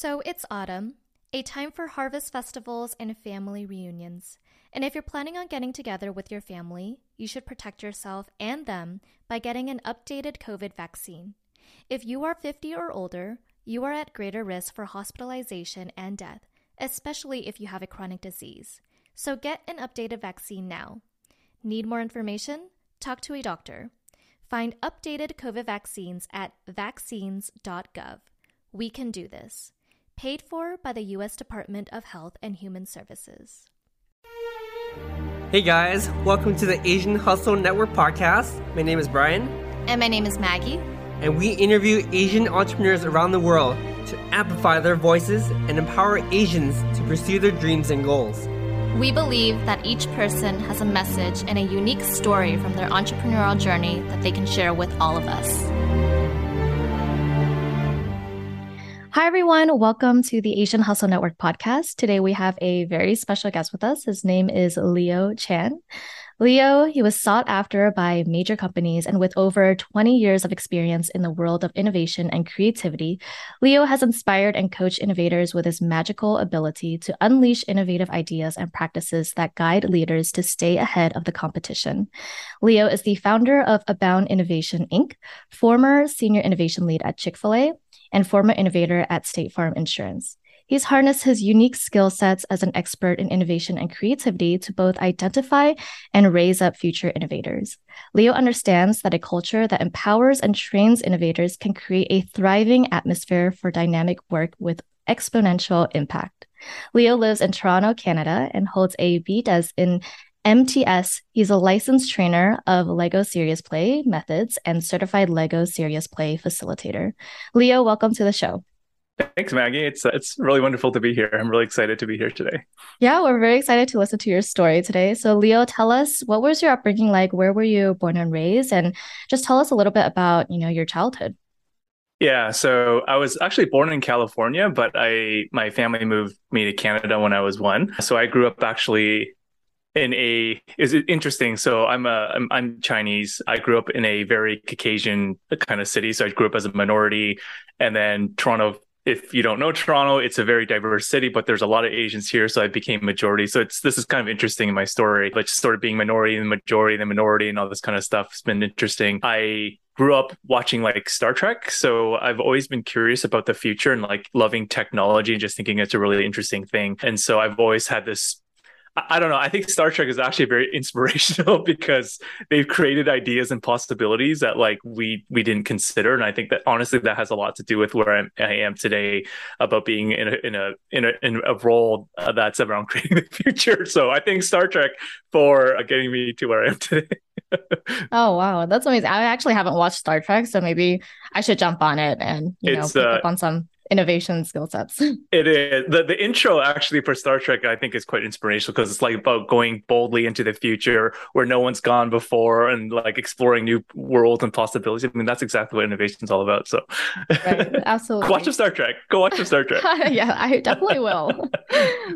So it's autumn, a time for harvest festivals and family reunions. And if you're planning on getting together with your family, you should protect yourself and them by getting an updated COVID vaccine. If you are 50 or older, you are at greater risk for hospitalization and death, especially if you have a chronic disease. So get an updated vaccine now. Need more information? Talk to a doctor. Find updated COVID vaccines at vaccines.gov. We can do this. Paid for by the U.S. Department of Health and Human Services. Hey guys, welcome to the Asian Hustle Network podcast. My name is Brian. And my name is Maggie. And we interview Asian entrepreneurs around the world to amplify their voices and empower Asians to pursue their dreams and goals. We believe that each person has a message and a unique story from their entrepreneurial journey that they can share with all of us. Hi, everyone. Welcome to the Asian Hustle Network podcast. Today, we have a very special guest with us. His name is Leo Chan. Leo, he was sought after by major companies, and with over 20 years of experience in the world of innovation and creativity, Leo has inspired and coached innovators with his magical ability to unleash innovative ideas and practices that guide leaders to stay ahead of the competition. Leo is the founder of Abound Innovation Inc., former senior innovation lead at Chick fil A, and former innovator at State Farm Insurance. He's harnessed his unique skill sets as an expert in innovation and creativity to both identify and raise up future innovators. Leo understands that a culture that empowers and trains innovators can create a thriving atmosphere for dynamic work with exponential impact. Leo lives in Toronto, Canada, and holds a BDes in MTS, he's a licensed trainer of Lego Serious Play methods and certified Lego Serious Play facilitator. Leo, welcome to the show. Thanks, Maggie. It's uh, it's really wonderful to be here. I'm really excited to be here today. Yeah, we're very excited to listen to your story today. So, Leo, tell us what was your upbringing like? Where were you born and raised? And just tell us a little bit about you know your childhood. Yeah, so I was actually born in California, but I my family moved me to Canada when I was one. So I grew up actually in a is it interesting so i'm a I'm, I'm chinese i grew up in a very caucasian kind of city so i grew up as a minority and then toronto if you don't know Toronto, it's a very diverse city, but there's a lot of Asians here, so I became majority. So it's this is kind of interesting in my story, like sort of being minority and majority and the minority and all this kind of stuff. It's been interesting. I grew up watching like Star Trek, so I've always been curious about the future and like loving technology and just thinking it's a really interesting thing. And so I've always had this I don't know. I think Star Trek is actually very inspirational because they've created ideas and possibilities that like we we didn't consider, and I think that honestly that has a lot to do with where I'm, I am today about being in a in a in a in a role uh, that's around creating the future. So I think Star Trek for uh, getting me to where I am today. oh wow, that's amazing! I actually haven't watched Star Trek, so maybe I should jump on it and you know pick uh, up on some innovation skill sets. It is the the intro actually for Star Trek I think is quite inspirational because it's like about going boldly into the future where no one's gone before and like exploring new worlds and possibilities. I mean that's exactly what innovation is all about. So right, absolutely. watch a Star Trek. Go watch a Star Trek. yeah, I definitely will.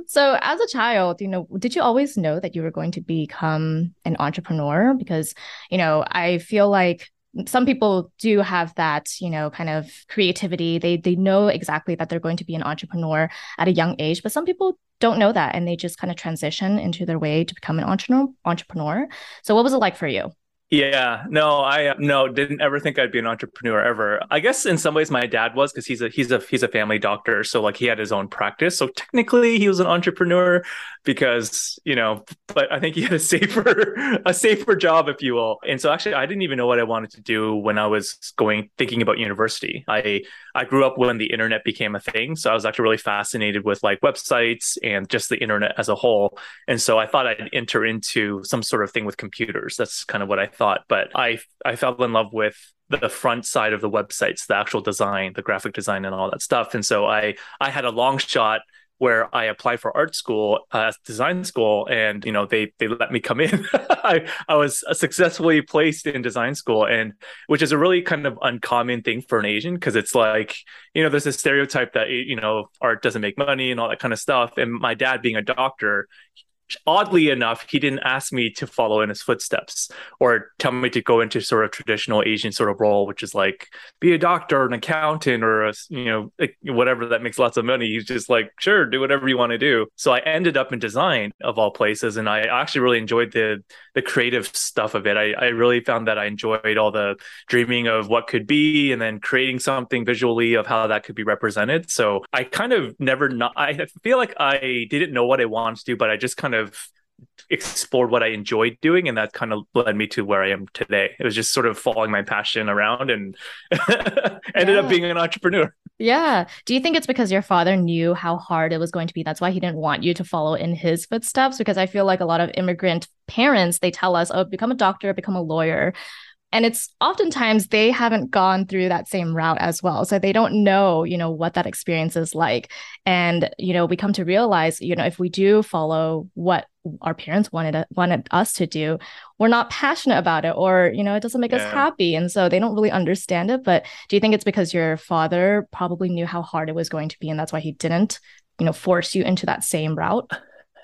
so as a child, you know, did you always know that you were going to become an entrepreneur? Because, you know, I feel like some people do have that you know kind of creativity. They they know exactly that they're going to be an entrepreneur at a young age but some people don't know that and they just kind of transition into their way to become an entrepreneur entrepreneur. So what was it like for you yeah, no, I uh, no didn't ever think I'd be an entrepreneur ever. I guess in some ways my dad was because he's a he's a he's a family doctor, so like he had his own practice. So technically he was an entrepreneur because you know, but I think he had a safer a safer job, if you will. And so actually, I didn't even know what I wanted to do when I was going thinking about university. I I grew up when the internet became a thing, so I was actually really fascinated with like websites and just the internet as a whole. And so I thought I'd enter into some sort of thing with computers. That's kind of what I thought thought, but I I fell in love with the front side of the websites, the actual design, the graphic design, and all that stuff. And so I I had a long shot where I applied for art school, uh, design school, and you know they they let me come in. I I was successfully placed in design school, and which is a really kind of uncommon thing for an Asian because it's like you know there's a stereotype that you know art doesn't make money and all that kind of stuff. And my dad being a doctor, oddly enough, he didn't ask me to follow in his footsteps or tell me to go into sort of traditional Asian sort of role, which is like be a doctor, an accountant, or a, you know whatever that makes lots of money. He's just like, sure, do whatever you want to do. So I ended up in design of all places, and I actually really enjoyed the the creative stuff of it. I, I really found that I enjoyed all the dreaming of what could be, and then creating something visually of how that could be represented. So I kind of never not. I feel like I didn't know what I wanted to do, but I just kind of explored what I enjoyed doing, and that kind of led me to where I am today. It was just sort of following my passion around, and ended yeah. up being an entrepreneur. Yeah. Do you think it's because your father knew how hard it was going to be? That's why he didn't want you to follow in his footsteps. Because I feel like a lot of immigrant parents, they tell us, "Oh, become a doctor, become a lawyer." And it's oftentimes they haven't gone through that same route as well. So they don't know you know what that experience is like. And you know we come to realize you know if we do follow what our parents wanted wanted us to do we're not passionate about it or you know it doesn't make yeah. us happy. And so they don't really understand it. But do you think it's because your father probably knew how hard it was going to be and that's why he didn't you know force you into that same route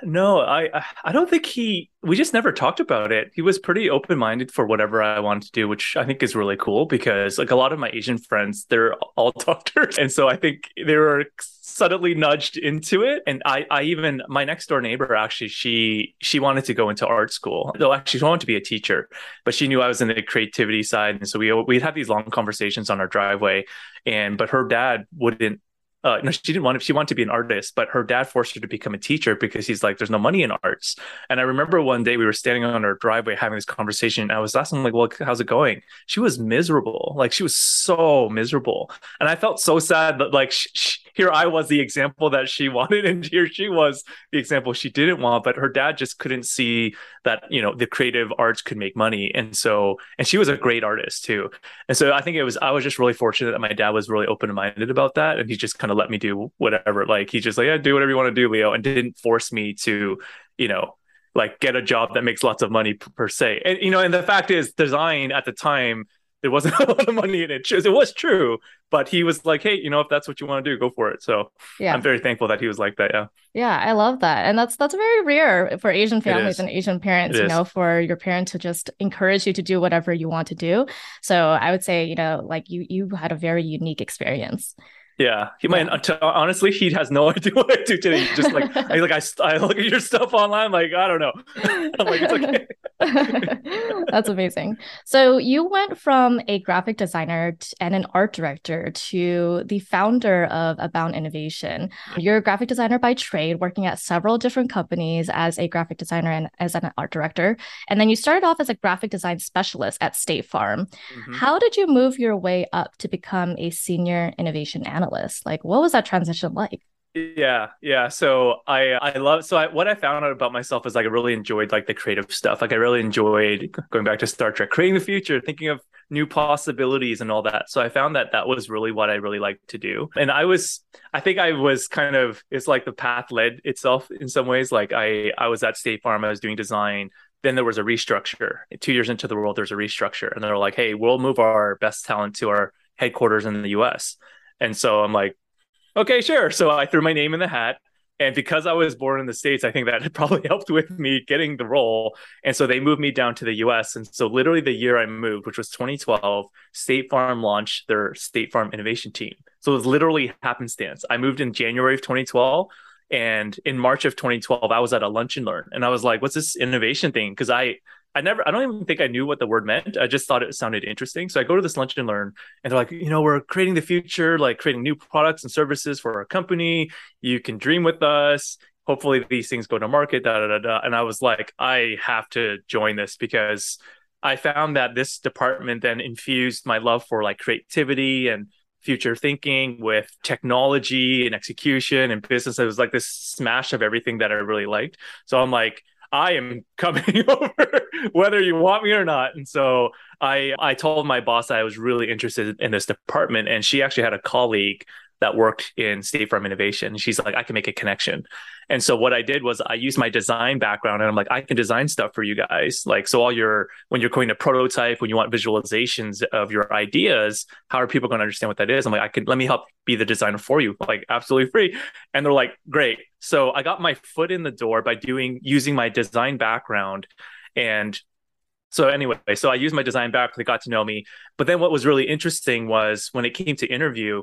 no, I I don't think he. We just never talked about it. He was pretty open minded for whatever I wanted to do, which I think is really cool because like a lot of my Asian friends, they're all doctors, and so I think they were suddenly nudged into it. And I I even my next door neighbor actually she she wanted to go into art school. Though actually she wanted to be a teacher, but she knew I was in the creativity side, and so we we'd have these long conversations on our driveway. And but her dad wouldn't uh, no, she didn't want to, she wanted to be an artist, but her dad forced her to become a teacher because he's like, there's no money in arts. And I remember one day we were standing on our driveway having this conversation. And I was asking, like, well, how's it going? She was miserable. Like, she was so miserable. And I felt so sad that, like, sh- sh- here I was the example that she wanted, and here she was the example she didn't want. But her dad just couldn't see that, you know, the creative arts could make money. And so, and she was a great artist too. And so I think it was, I was just really fortunate that my dad was really open minded about that. And he just kind of let me do whatever. Like he just like, yeah, do whatever you want to do, Leo, and didn't force me to, you know, like get a job that makes lots of money per se. And you know, and the fact is, design at the time there wasn't a lot of money in it. It was true, but he was like, "Hey, you know, if that's what you want to do, go for it." So yeah, I'm very thankful that he was like that. Yeah, yeah, I love that, and that's that's very rare for Asian families and Asian parents. It you is. know, for your parent to just encourage you to do whatever you want to do. So I would say, you know, like you you had a very unique experience. Yeah, he might. honestly, he has no idea what I do today. He's just like, I like, I, I look at your stuff online. Like, I don't know. I'm like, it's okay. That's amazing. So you went from a graphic designer and an art director to the founder of Abound Innovation. You're a graphic designer by trade, working at several different companies as a graphic designer and as an art director. And then you started off as a graphic design specialist at State Farm. Mm-hmm. How did you move your way up to become a senior innovation analyst? Like, what was that transition like? Yeah, yeah. So I I love so I, what I found out about myself is like I really enjoyed like the creative stuff. Like I really enjoyed going back to Star Trek, creating the future, thinking of new possibilities and all that. So I found that that was really what I really liked to do. And I was I think I was kind of it's like the path led itself in some ways. Like I I was at State Farm, I was doing design. Then there was a restructure. Two years into the world, there's a restructure, and they're like, "Hey, we'll move our best talent to our headquarters in the U.S." And so I'm like, okay, sure. So I threw my name in the hat. And because I was born in the States, I think that probably helped with me getting the role. And so they moved me down to the US. And so, literally, the year I moved, which was 2012, State Farm launched their State Farm Innovation Team. So it was literally happenstance. I moved in January of 2012. And in March of 2012, I was at a lunch and learn. And I was like, what's this innovation thing? Because I, I never, I don't even think I knew what the word meant. I just thought it sounded interesting. So I go to this lunch and learn, and they're like, you know, we're creating the future, like creating new products and services for our company. You can dream with us. Hopefully, these things go to market. Da da da da. And I was like, I have to join this because I found that this department then infused my love for like creativity and future thinking with technology and execution and business. It was like this smash of everything that I really liked. So I'm like, I am coming over whether you want me or not. And so I I told my boss I was really interested in this department and she actually had a colleague that worked in State Farm Innovation. She's like, I can make a connection. And so what I did was I used my design background and I'm like, I can design stuff for you guys. Like, so all your, when you're going to prototype, when you want visualizations of your ideas, how are people going to understand what that is? I'm like, I can, let me help be the designer for you, like absolutely free. And they're like, great. So I got my foot in the door by doing, using my design background and so anyway, so I used my design background. They got to know me. But then what was really interesting was when it came to interview,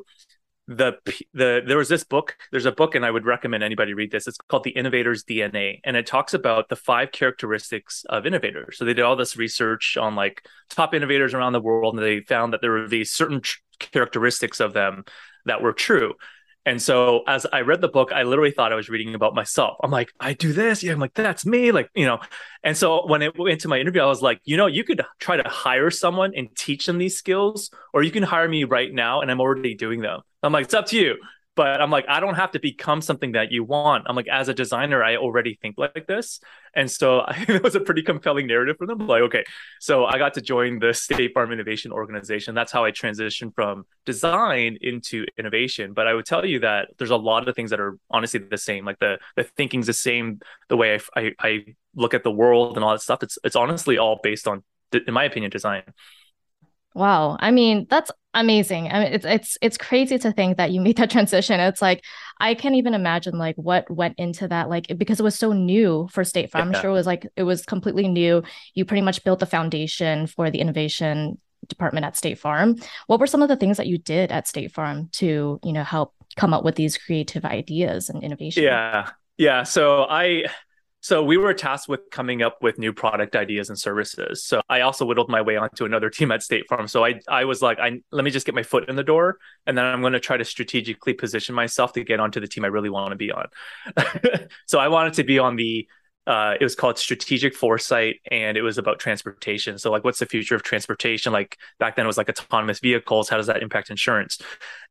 the the there was this book there's a book and i would recommend anybody read this it's called the innovators dna and it talks about the five characteristics of innovators so they did all this research on like top innovators around the world and they found that there were these certain characteristics of them that were true and so as I read the book, I literally thought I was reading about myself. I'm like, I do this. Yeah, I'm like, that's me. Like, you know. And so when it went into my interview, I was like, you know, you could try to hire someone and teach them these skills, or you can hire me right now and I'm already doing them. I'm like, it's up to you but I'm like, I don't have to become something that you want. I'm like, as a designer, I already think like this. And so I, it was a pretty compelling narrative for them. Like, okay, so I got to join the State Farm Innovation Organization. That's how I transitioned from design into innovation. But I would tell you that there's a lot of things that are honestly the same. Like the the thinking's the same, the way I, I, I look at the world and all that stuff. It's it's honestly all based on, in my opinion, design. Wow. I mean, that's amazing. I mean, it's it's it's crazy to think that you made that transition. It's like I can't even imagine like what went into that, like because it was so new for State Farm. Yeah. I'm sure it was like it was completely new. You pretty much built the foundation for the innovation department at State Farm. What were some of the things that you did at State Farm to, you know, help come up with these creative ideas and innovation? Yeah. Yeah. So I so we were tasked with coming up with new product ideas and services. So I also whittled my way onto another team at State Farm. So I I was like, I let me just get my foot in the door, and then I'm going to try to strategically position myself to get onto the team I really want to be on. so I wanted to be on the uh, it was called strategic foresight and it was about transportation so like what's the future of transportation like back then it was like autonomous vehicles how does that impact insurance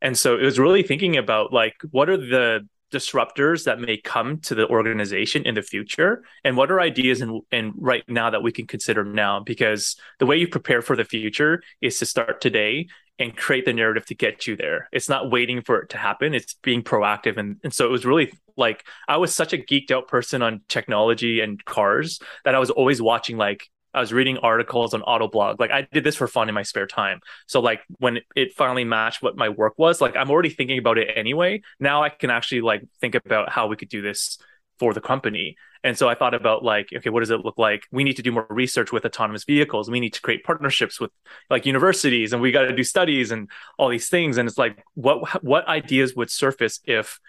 and so it was really thinking about like what are the disruptors that may come to the organization in the future? And what are ideas and and right now that we can consider now? Because the way you prepare for the future is to start today and create the narrative to get you there. It's not waiting for it to happen. It's being proactive. And, and so it was really like i was such a geeked out person on technology and cars that i was always watching like I was reading articles on Autoblog. Like I did this for fun in my spare time. So like when it finally matched what my work was, like I'm already thinking about it anyway. Now I can actually like think about how we could do this for the company. And so I thought about like, okay, what does it look like? We need to do more research with autonomous vehicles. We need to create partnerships with like universities and we got to do studies and all these things. And it's like, what what ideas would surface if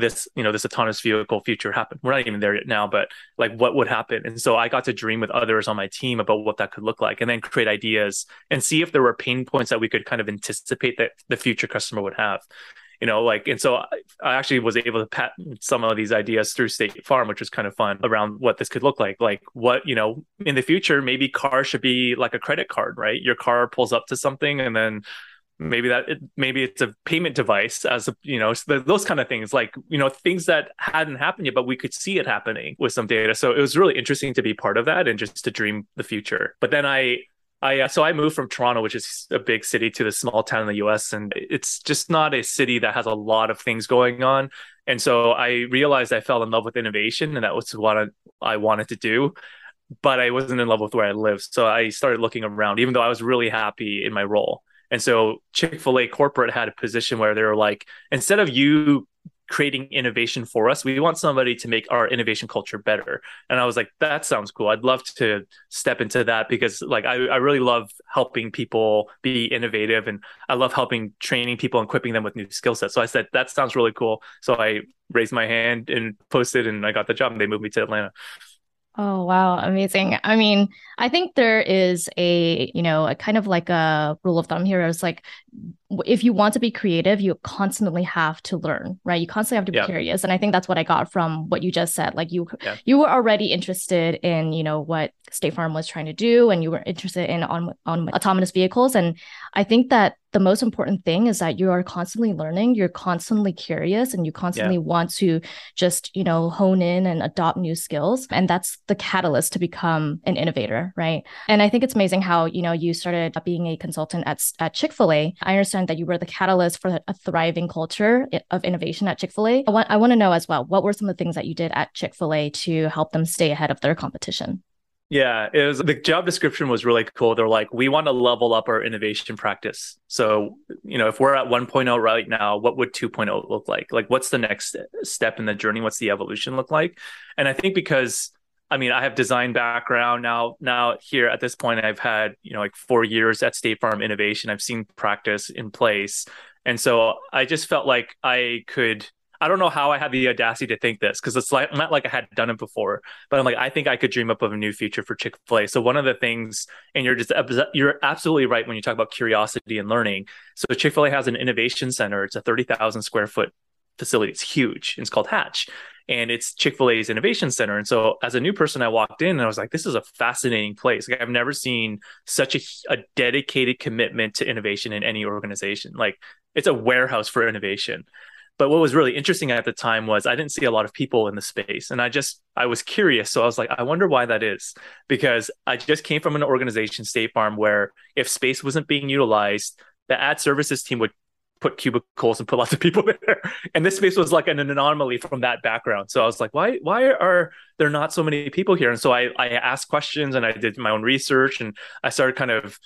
this you know this autonomous vehicle future happen we're not even there yet now but like what would happen? And so i got to dream with others on my team about what that could look like and then create ideas and see if there were pain points that we could kind of anticipate that the future customer would have you know like and so i, I actually was able to patent some of these ideas through state farm which was kind of fun around what this could look like. Like what you know in the future maybe cars should be like a credit card right? Your car pulls up to something and then maybe that it, maybe it's a payment device as a you know those kind of things like you know things that hadn't happened yet but we could see it happening with some data so it was really interesting to be part of that and just to dream the future but then i I uh, so I moved from Toronto, which is a big city, to the small town in the U.S., and it's just not a city that has a lot of things going on. And so I realized I fell in love with innovation, and that was what I wanted to do. But I wasn't in love with where I lived, so I started looking around, even though I was really happy in my role. And so Chick fil A corporate had a position where they were like, instead of you creating innovation for us, we want somebody to make our innovation culture better. And I was like, that sounds cool. I'd love to step into that because like I, I really love helping people be innovative and I love helping training people and equipping them with new skill sets. So I said, that sounds really cool. So I raised my hand and posted and I got the job and they moved me to Atlanta. Oh, wow. Amazing. I mean, I think there is a, you know, a kind of like a rule of thumb here. It's like if you want to be creative, you constantly have to learn, right? You constantly have to be yeah. curious. And I think that's what I got from what you just said. Like you yeah. you were already interested in, you know, what State Farm was trying to do and you were interested in on on autonomous vehicles. And I think that the most important thing is that you are constantly learning, you're constantly curious and you constantly yeah. want to just, you know, hone in and adopt new skills. And that's the catalyst to become an innovator, right? And I think it's amazing how, you know, you started being a consultant at at Chick-fil-A. I understand that you were the catalyst for a thriving culture of innovation at Chick fil A. I want, I want to know as well what were some of the things that you did at Chick fil A to help them stay ahead of their competition? Yeah, it was the job description was really cool. They're like, we want to level up our innovation practice. So, you know, if we're at 1.0 right now, what would 2.0 look like? Like, what's the next step in the journey? What's the evolution look like? And I think because I mean, I have design background now. Now here at this point, I've had you know like four years at State Farm Innovation. I've seen practice in place, and so I just felt like I could. I don't know how I had the audacity to think this because it's like not like I had done it before, but I'm like I think I could dream up of a new future for Chick Fil A. So one of the things, and you're just you're absolutely right when you talk about curiosity and learning. So Chick Fil A has an innovation center. It's a thirty thousand square foot facility. It's huge. It's called Hatch and it's Chick-fil-A's innovation center. And so as a new person, I walked in and I was like, this is a fascinating place. Like I've never seen such a, a dedicated commitment to innovation in any organization. Like it's a warehouse for innovation. But what was really interesting at the time was I didn't see a lot of people in the space. And I just, I was curious. So I was like, I wonder why that is. Because I just came from an organization, State Farm, where if space wasn't being utilized, the ad services team would put cubicles and put lots of people there. And this space was like an, anomaly from that background. So I was like, why why are there not so many people here? And so I I asked questions and I did my own research and I started kind of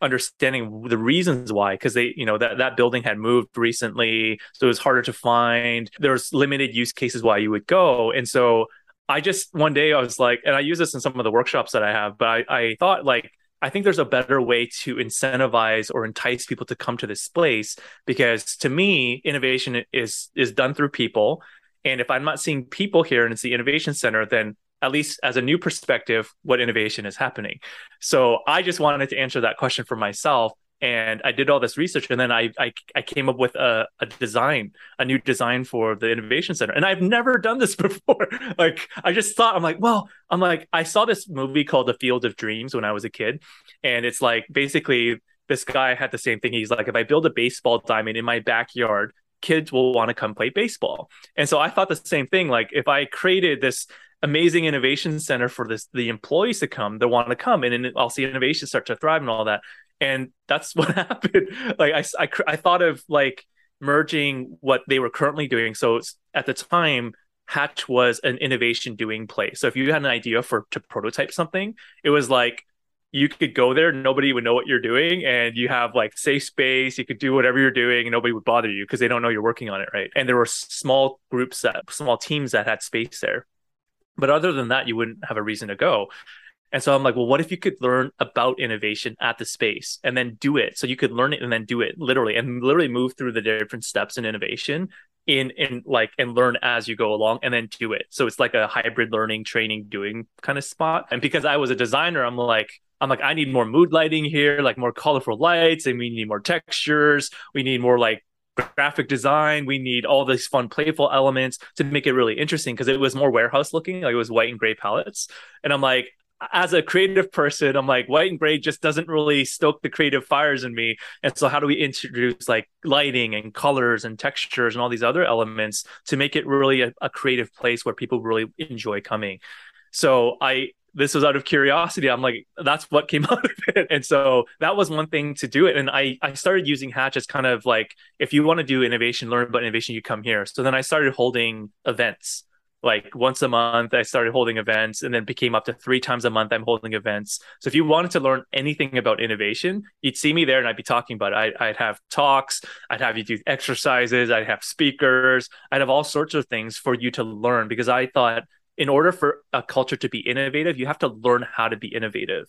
understanding the reasons why because they you know that that building had moved recently so it was harder to find there's limited use cases why you would go and so i just one day i was like and i use this in some of the workshops that i have but i, I thought like I think there's a better way to incentivize or entice people to come to this place because to me, innovation is is done through people. And if I'm not seeing people here and it's the innovation center, then at least as a new perspective, what innovation is happening. So I just wanted to answer that question for myself and I did all this research, and then I I, I came up with a, a design, a new design for the innovation center, and I've never done this before. like I just thought, I'm like, well, I'm like, I saw this movie called The Field of Dreams when I was a kid, and it's like basically this guy had the same thing. He's like, if I build a baseball diamond in my backyard, kids will want to come play baseball. And so I thought the same thing. Like if I created this amazing innovation center for this the employees to come they want to come and then i'll see innovation start to thrive and all that and that's what happened. Like I, I, I thought of like merging what they were currently doing. So at the time hatch was an innovation doing place so if you had an idea for to prototype something it was like you could go there nobody would know what you're doing and you have like safe space you could do whatever you're doing and nobody would bother you because they don't know you're working on it right? And there were small groups that small teams that had space there. But other than that you wouldn't have a reason to go and so I'm like, well, what if you could learn about innovation at the space and then do it? So you could learn it and then do it literally and literally move through the different steps in innovation in in like and learn as you go along and then do it. So it's like a hybrid learning, training, doing kind of spot. And because I was a designer, I'm like, I'm like, I need more mood lighting here, like more colorful lights, and we need more textures. We need more like graphic design. We need all these fun, playful elements to make it really interesting because it was more warehouse looking, like it was white and gray palettes. And I'm like, as a creative person, I'm like white and gray just doesn't really stoke the creative fires in me. And so how do we introduce like lighting and colors and textures and all these other elements to make it really a, a creative place where people really enjoy coming? So I this was out of curiosity. I'm like, that's what came out of it. And so that was one thing to do it. And I, I started using Hatch as kind of like, if you want to do innovation, learn about innovation, you come here. So then I started holding events like once a month i started holding events and then became up to three times a month i'm holding events. So if you wanted to learn anything about innovation you'd see me there and i'd be talking about it. I, would have talks i'd have you do exercises i'd have speakers i'd have all sorts of things for you to learn because i thought in order for a culture to be innovative you have to learn how to be innovative.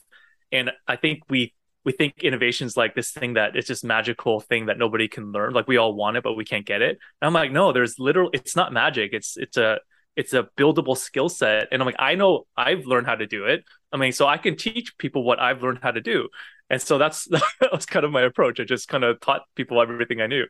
And i think we we think innovation is like this thing that it's just magical thing that nobody can learn. Like we all want it but we can't get it. And i'm like no there's literal it's not magic. It's it's a it's a buildable skill set. And i'm like i know i've learned how to do it. I mean so i can teach people what i've learned how to do. And so that's that was kind of my approach. I just kind of taught people everything i knew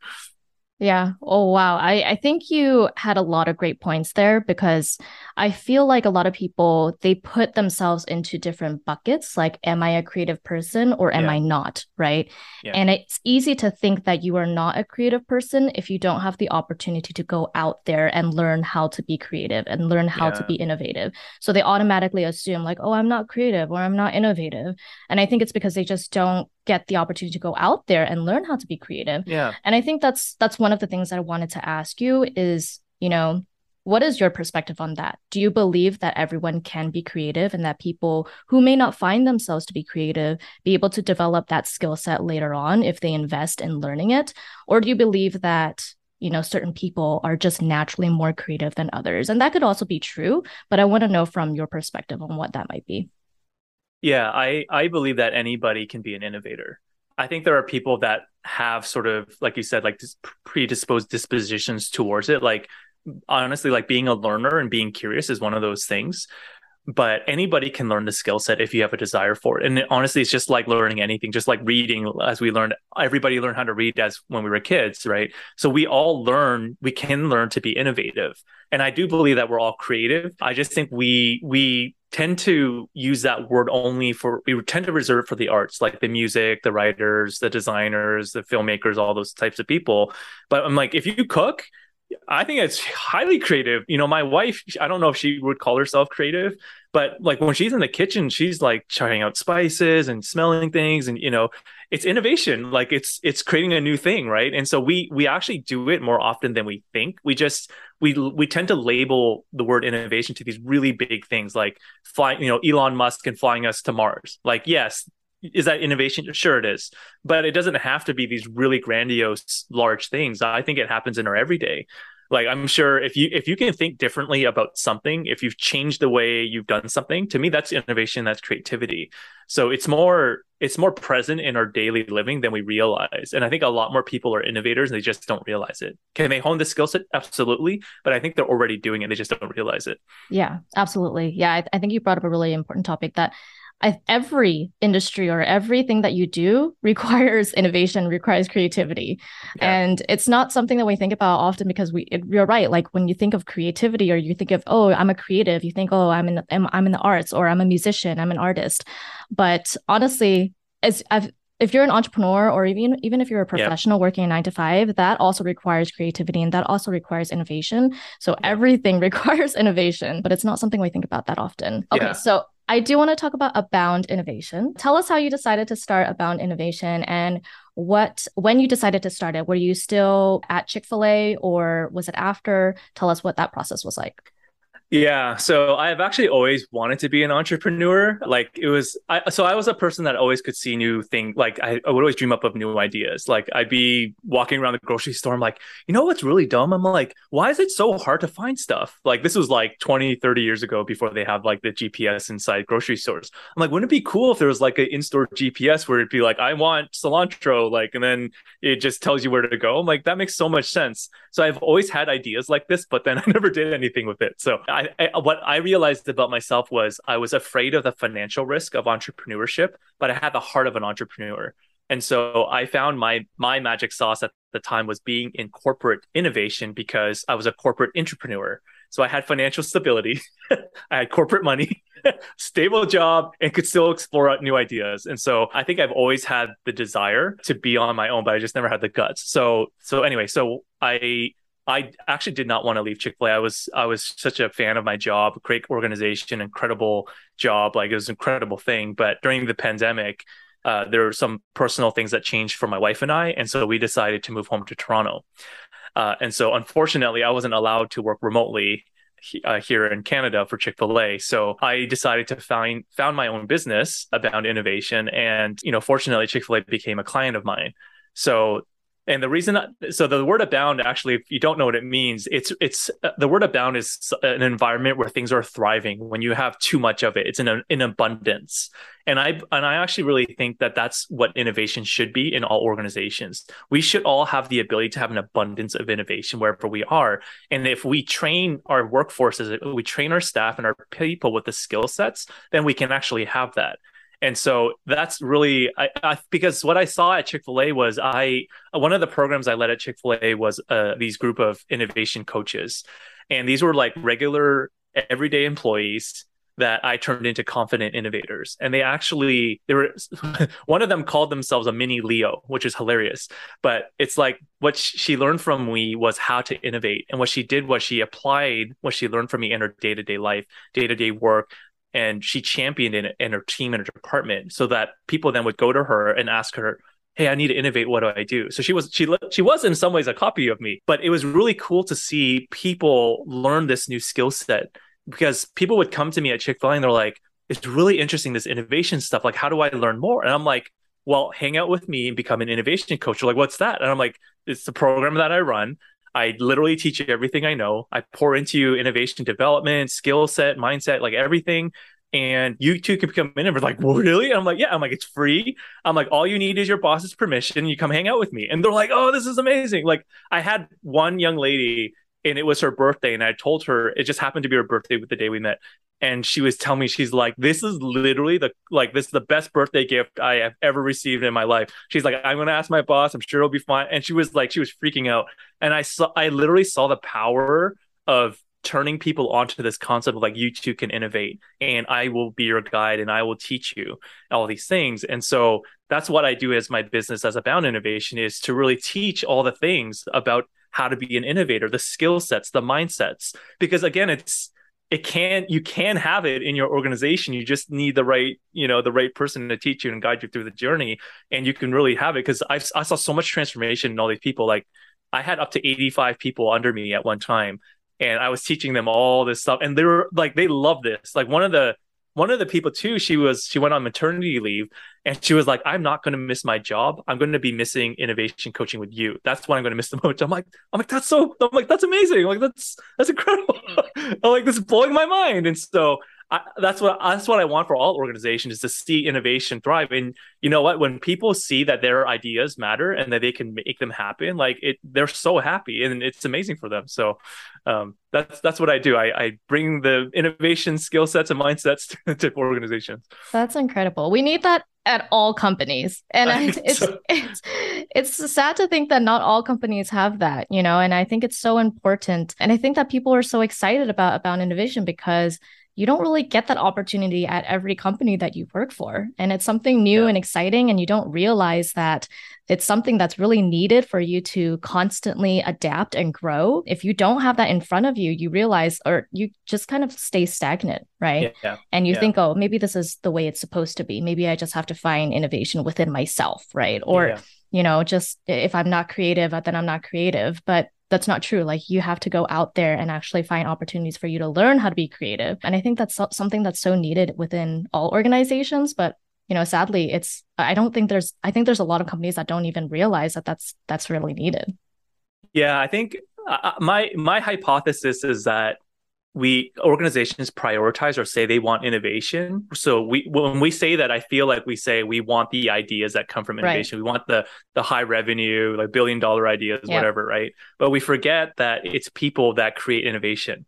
yeah. Oh, wow. I, I think you had a lot of great points there because I feel like a lot of people, they put themselves into different buckets. Like, am I a creative person or am yeah. I not? Right. Yeah. And it's easy to think that you are not a creative person if you don't have the opportunity to go out there and learn how to be creative and learn how yeah. to be innovative. So they automatically assume, like, oh, I'm not creative or I'm not innovative. And I think it's because they just don't get the opportunity to go out there and learn how to be creative. Yeah. And I think that's that's one of the things that I wanted to ask you is, you know, what is your perspective on that? Do you believe that everyone can be creative and that people who may not find themselves to be creative be able to develop that skill set later on if they invest in learning it? Or do you believe that you know certain people are just naturally more creative than others and that could also be true but i want to know from your perspective on what that might be yeah i i believe that anybody can be an innovator. I think there are people that have sort of like you said like predisposed dispositions towards it. Like honestly like being a learner and being curious is one of those things but anybody can learn the skill set if you have a desire for it. And honestly it's just like learning anything just like reading as we learned everybody learned how to read as when we were kids right? So we all learn we can learn to be innovative. And i do believe that we're all creative. I just think we we tend to use that word only for we tend to reserve for the arts like the music the writers the designers the filmmakers all those types of people but i'm like if you cook I think it's highly creative. You know, my wife, I don't know if she would call herself creative, but like when she's in the kitchen, she's like trying out spices and smelling things and you know, it's innovation. Like it's it's creating a new thing, right? And so we we actually do it more often than we think. We just we we tend to label the word innovation to these really big things like flying, you know, Elon Musk and flying us to Mars. Like yes, is that innovation? Sure, it is, but it doesn't have to be these really grandiose, large things. I think it happens in our everyday. Like I'm sure if you if you can think differently about something, if you've changed the way you've done something, to me that's innovation, that's creativity. So it's more it's more present in our daily living than we realize. And I think a lot more people are innovators and they just don't realize it. Can they hone the skill set? Absolutely. But I think they're already doing it. They just don't realize it. Yeah, absolutely. Yeah, I, I think you brought up a really important topic that I, every industry or everything that you do requires innovation, requires creativity. Yeah. And it's not something that we think about often because we, it, you're right. Like when you think of creativity or you think of, oh, I'm a creative, you think, oh, I'm in, I'm, I'm in the arts or I'm a musician, I'm an artist. But honestly, as I've, if you're an entrepreneur or even even if you're a professional yep. working a nine to five, that also requires creativity and that also requires innovation. So everything requires innovation, but it's not something we think about that often. Okay, yeah. so I do want to talk about Abound Innovation. Tell us how you decided to start Abound Innovation and what when you decided to start it. Were you still at Chick-fil-A or was it after? Tell us what that process was like. Yeah, so I've actually always wanted to be an entrepreneur. Like it was, I, so I was a person that always could see new things. Like I, I, would always dream up of new ideas. Like I'd be walking around the grocery store. I'm like, you know what's really dumb? I'm like, why is it so hard to find stuff? Like this was like 20, 30 years ago before they have like the GPS inside grocery stores. I'm like, wouldn't it be cool if there was like an in-store GPS where it'd be like, I want cilantro, like, and then it just tells you where to go. I'm like, that makes so much sense. So I've always had ideas like this, but then I never did anything with it. So I, I, what I realized about myself was I was afraid of the financial risk of entrepreneurship, but I had the heart of an entrepreneur. And so I found my my magic sauce at the time was being in corporate innovation because I was a corporate entrepreneur. So I had financial stability, I had corporate money, stable job, and could still explore out new ideas. And so I think I've always had the desire to be on my own, but I just never had the guts. So so anyway, so I I actually did not want to leave Chick Fil A. I was I was such a fan of my job, great organization, incredible job, like it was an incredible thing. But during the pandemic, uh, there were some personal things that changed for my wife and I, and so we decided to move home to Toronto. Uh, and so, unfortunately, I wasn't allowed to work remotely uh, here in Canada for Chick Fil A. So I decided to find found my own business about innovation, and you know, fortunately, Chick Fil A became a client of mine. So and the reason, so the word abound, actually, if you don't know what it means, it's it's uh, the word abound is an environment where things are thriving. When you have too much of it, it's in in abundance. And I and I actually really think that that's what innovation should be in all organizations. We should all have the ability to have an abundance of innovation wherever we are. And if we train our workforces, we train our staff and our people with the skill sets, then we can actually have that. And so that's really I, I, because what I saw at Chick Fil A was I one of the programs I led at Chick Fil A was uh, these group of innovation coaches, and these were like regular everyday employees that I turned into confident innovators. And they actually they were one of them called themselves a mini Leo, which is hilarious. But it's like what she learned from me was how to innovate, and what she did was she applied what she learned from me in her day to day life, day to day work, and she championed it in her team and her department so that people then would go to her and ask her hey i need to innovate. What do i do? So she was she she was in some ways a copy of me but it was really cool to see people learn this new skill set because people would come to me at chick-fil-a and they're like it's really interesting this innovation stuff. Like how do i learn more? And i'm like well hang out with me and become an innovation coach. They're like what's that? And i'm like it's the program that i run I literally teach you everything I know. I pour into you innovation development, skill set, mindset, like everything. And you too can become innovative. Like, well, really? I'm like, yeah. I'm like, it's free. I'm like, all you need is your boss's permission. You come hang out with me. And they're like, oh, this is amazing. Like, I had one young lady and it was her birthday and i told her it just happened to be her birthday with the day we met. And she was telling me she's like this is literally the like this is the best birthday gift i have ever received in my life. She's like i'm gonna ask my boss. I'm sure it'll be fine. And she was like she was freaking out. And i saw i literally saw the power of turning people onto this concept of like you too can innovate and i will be your guide and i will teach you all these things. And so that's what i do as my business as abound innovation is to really teach all the things about how to be an innovator, the skill sets, the mindsets. Because again, it's it can you can have it in your organization. You just need the right, you know, the right person to teach you and guide you through the journey. And you can really have it because I I saw so much transformation in all these people. Like I had up to 85 people under me at one time. And I was teaching them all this stuff. And they were like, they love this. Like one of the one of the people too she was she went on maternity leave and she was like i'm not going to miss my job. I'm going to be missing innovation coaching with you. That's what i'm going to miss the most. I'm like i'm like that's so i'm like that's amazing. Like that's that's incredible. Mm-hmm. I'm like this is blowing my mind. And so I, that's what that's what I want for all organizations is to see innovation thrive. And you know what? When people see that their ideas matter and that they can make them happen, like it, they're so happy and it's amazing for them. So um, that's that's what I do. I, I bring the innovation skill sets and mindsets to, to organizations. That's incredible. We need that at all companies, and I, it's it's it's sad to think that not all companies have that. You know, and I think it's so important. And I think that people are so excited about about innovation because you don't really get that opportunity at every company that you work for. And it's something new yeah. and exciting. And you don't realize that it's something that's really needed for you to constantly adapt and grow. If you don't have that in front of you, you realize, or you just kind of stay stagnant, right? Yeah. And you yeah. think, oh, maybe this is the way it's supposed to be. Maybe I just have to find innovation within myself, right? Or, you know, just if I'm not creative, then I'm not creative. But that's not true. Like you have to go out there and actually find opportunities for you to learn how to be creative. And I think that's something that's so needed within all organizations. But you know, sadly, it's I don't think there's I think there's a lot of companies that don't even realize that that's that's really needed. Yeah, I think uh, uh my my hypothesis is that we organizations prioritize or say they want innovation. So we when we say that i feel like we say we want the ideas that come from innovation. Right. we want the the high revenue like billion dollar ideas yeah. whatever right? But we forget that it's people that create innovation.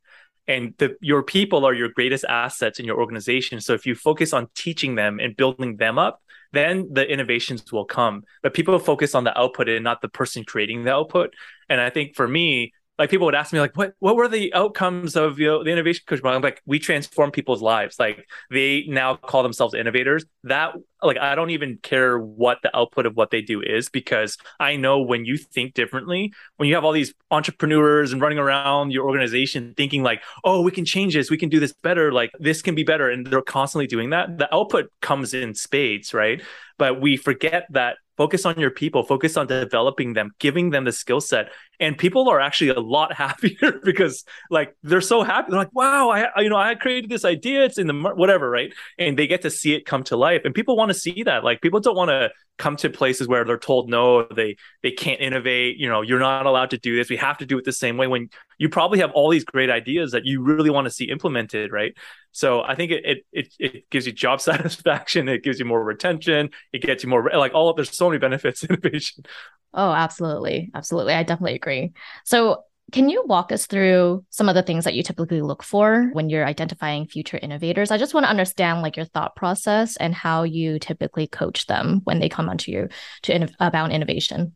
And the, your people are your greatest assets in your organization. So if you focus on teaching them and building them up then the innovations will come. But people focus on the output and not the person creating the output. And i think for me like people would ask me like what what were the outcomes of you know the innovation coach program? I'm like we transform people's lives. Like they now call themselves innovators. That like I don't even care what the output of what they do is because I know when you think differently when you have all these entrepreneurs and running around your organization thinking like oh we can change this. We can do this better. Like this can be better. And they're constantly doing that. The output comes in spades right? But we forget that focus on your people focus on developing them giving them the skill set and people are actually a lot happier because like they're so happy. They're like wow i you know i created this idea. It's in the whatever right? And they get to see it come to life. And people want to see that. Like people don't want to come to places where they're told no they they can't innovate. You know you're not allowed to do this. We have to do it the same way when you probably have all these great ideas that you really want to see implemented right? So i think it it it, gives you job satisfaction. It gives you more retention. It gets you more like all of there's so many benefits innovation oh absolutely absolutely i definitely agree so can you walk us through some of the things that you typically look for when you're identifying future innovators? I just want to understand like your thought process and how you typically coach them when they come onto you to in- about innovation.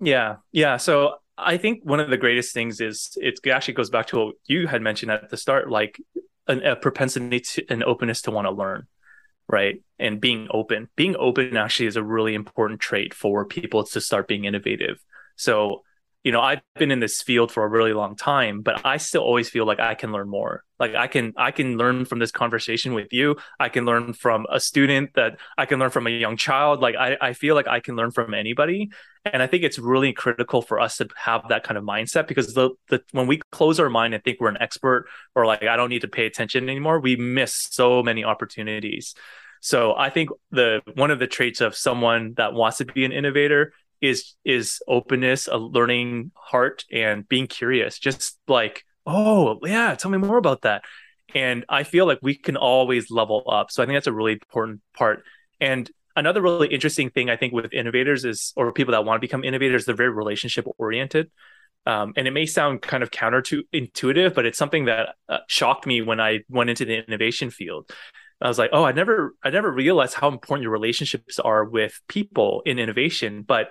Yeah, yeah. So I think one of the greatest things is it actually goes back to what you had mentioned at the start, like an, a propensity to an openness to want to learn, right? And being open. Being open actually is a really important trait for people to start being innovative. So you know i've been in this field for a really long time but i still always feel like i can learn more. Like i can i can learn from this conversation with you. I can learn from a student that i can learn from a young child. Like i, I feel like i can learn from anybody. And i think it's really critical for us to have that kind of mindset because the, the when we close our mind and think we're an expert or like i don't need to pay attention anymore we miss so many opportunities. So i think the one of the traits of someone that wants to be an innovator is is openness, a learning heart, and being curious. Just like, oh yeah, tell me more about that. And I feel like we can always level up. So I think that's a really important part. And another really interesting thing I think with innovators is, or people that want to become innovators, they're very relationship oriented. Um, and it may sound kind of counter to intuitive, but it's something that uh, shocked me when I went into the innovation field. I was like, oh, I never, I never realized how important your relationships are with people in innovation. But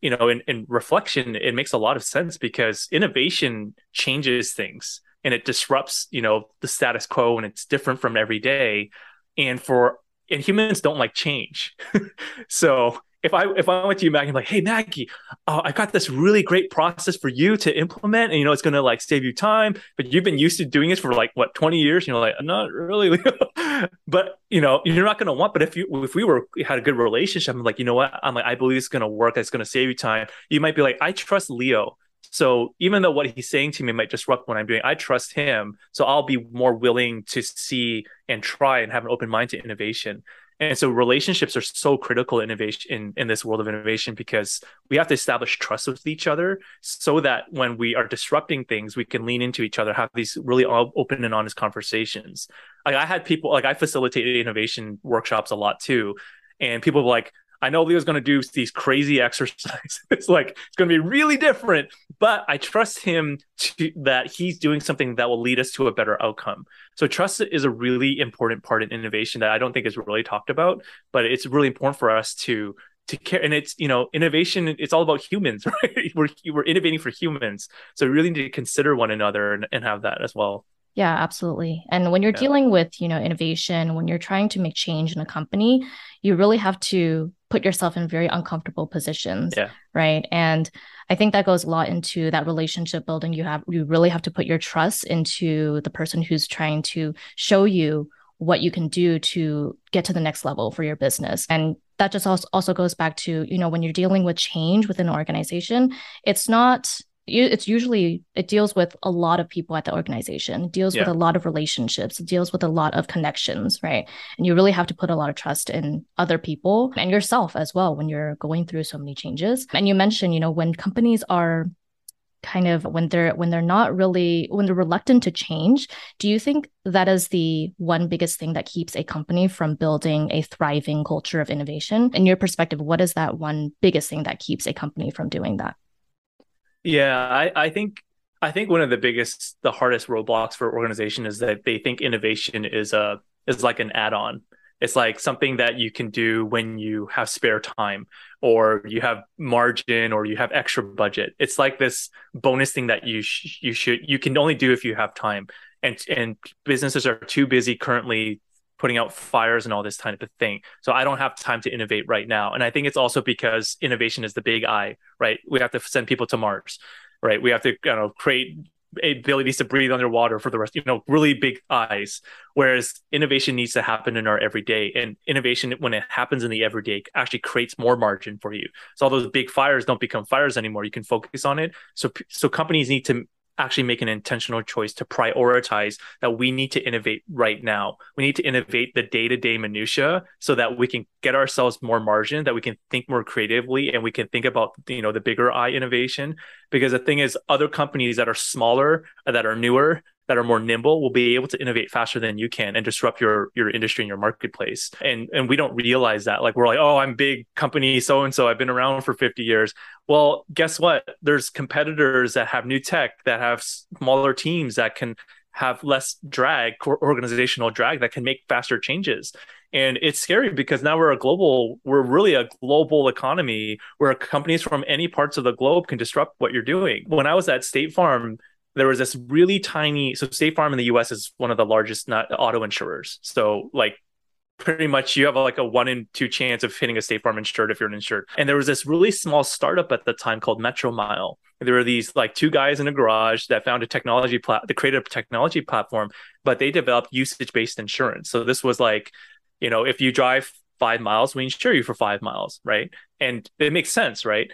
you know, in, in reflection, it makes a lot of sense because innovation changes things and it disrupts, you know, the status quo and it's different from every day. And for and humans don't like change. so if I if I went to you, Maggie, I'm like, hey Maggie, uh, I got this really great process for you to implement, and you know it's gonna like save you time, but you've been used to doing this for like what 20 years, you know, like not really, but you know you're not gonna want. But if you if we were had a good relationship, I'm like, you know what, I'm like, I believe it's gonna work. It's gonna save you time. You might be like, I trust Leo. So even though what he's saying to me might disrupt what I'm doing, I trust him. So I'll be more willing to see and try and have an open mind to innovation. And so relationships are so critical in innovation in, in this world of innovation because we have to establish trust with each other so that when we are disrupting things, we can lean into each other, have these really open and honest conversations. Like I had people like I facilitated innovation workshops a lot too. And people were like, I know Leo's going to do these crazy exercises. it's like it's going to be really different, but I trust him to that he's doing something that will lead us to a better outcome. So trust is a really important part in innovation that I don't think is really talked about, but it's really important for us to to care and it's you know innovation it's all about humans right we're we're innovating for humans so we really need to consider one another and, and have that as well yeah, absolutely. And when you're yeah. dealing with, you know, innovation, when you're trying to make change in a company, you really have to put yourself in very uncomfortable positions. Yeah. Right. And I think that goes a lot into that relationship building. You have you really have to put your trust into the person who's trying to show you what you can do to get to the next level for your business. And that just also, goes back to, you know, when you're dealing with change within an organization, it's not it's usually it deals with a lot of people at the organization it deals yeah. with a lot of relationships it deals with a lot of connections right? And you really have to put a lot of trust in other people and yourself as well when you're going through so many changes. And you mentioned you know when companies are kind of when they're when they're not really when they're reluctant to change do you think that is the one biggest thing that keeps a company from building a thriving culture of innovation? In your perspective what is that one biggest thing that keeps a company from doing that yeah, I, I think I think one of the biggest, the hardest roadblocks for organization is that they think innovation is a is like an add-on. It's like something that you can do when you have spare time or you have margin or you have extra budget. It's like this bonus thing that you sh- you should you can only do if you have time. And and businesses are too busy currently putting out fires and all this type of thing. So I don't have time to innovate right now. And I think it's also because innovation is the big I, right? We have to send people to Mars, right? We have to, you know, create abilities to breathe underwater for the rest, you know, really big eyes. Whereas innovation needs to happen in our everyday. And innovation, when it happens in the everyday, actually creates more margin for you. So all those big fires don't become fires anymore. You can focus on it. So so companies need to actually make an intentional choice to prioritize that we need to innovate right now. We need to innovate the day-to-day minutia so that we can get ourselves more margin, that we can think more creatively and we can think about you know the bigger eye innovation. Because the thing is, other companies that are smaller, that are newer, that are more nimble will be able to innovate faster than you can and disrupt your your industry and your marketplace. And and we don't realize that. Like we're like, oh, I'm big company so and so. I've been around for 50 years. Well, guess what? There's competitors that have new tech that have smaller teams that can have less drag, organizational drag that can make faster changes. And it's scary because now we're a global, we're really a global economy where companies from any parts of the globe can disrupt what you're doing. When I was at State Farm, there was this really tiny so state farm in the us is one of the largest not auto insurers so like pretty much you have like a one in two chance of hitting a State Farm insured if you're an insured. And there was this really small startup at the time called Metromile There were these like two guys in a garage that found a technology plat, the creative technology platform, but they developed usage based insurance. So this was like, you know, if you drive five miles, we insure you for five miles, right? And it makes sense, right?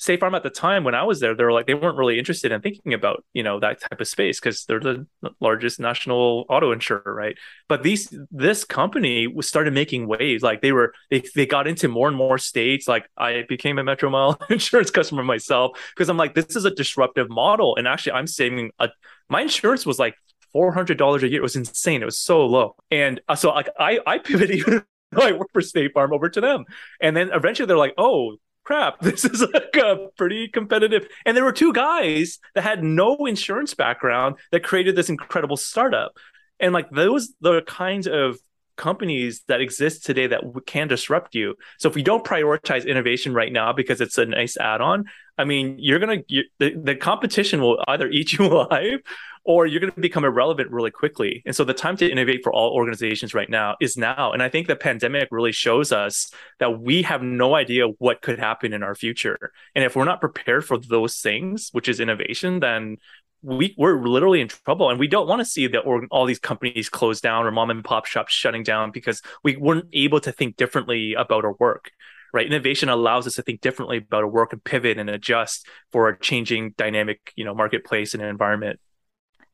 State Farm at the time when I was there, they were like they weren't really interested in thinking about you know that type of space because they're the largest national auto insurer, right? But these this company was started making waves. Like they were they they got into more and more states. Like I became a Metromile insurance customer myself because I'm like this is a disruptive model, and actually I'm saving a my insurance was like four hundred dollars a year. It was insane. It was so low, and uh, so like I I pivoted I work for State Farm over to them, and then eventually they're like, oh crap, this is like a pretty competitive. And there were two guys that had no insurance background that created this incredible startup. And like those, the kinds of companies that exist today that can disrupt you. So if we don't prioritize innovation right now because it's a nice add-on, I mean, you're gonna you, the, the competition will either eat you alive or you're going to become irrelevant really quickly. And so the time to innovate for all organizations right now is now. And I think the pandemic really shows us that we have no idea what could happen in our future. And if we're not prepared for those things, which is innovation, then we we're literally in trouble and we don't want to see that all these companies close down or mom and pop shops shutting down because we weren't able to think differently about our work right innovation allows us to think differently about our work and pivot and adjust for a changing dynamic you know marketplace and environment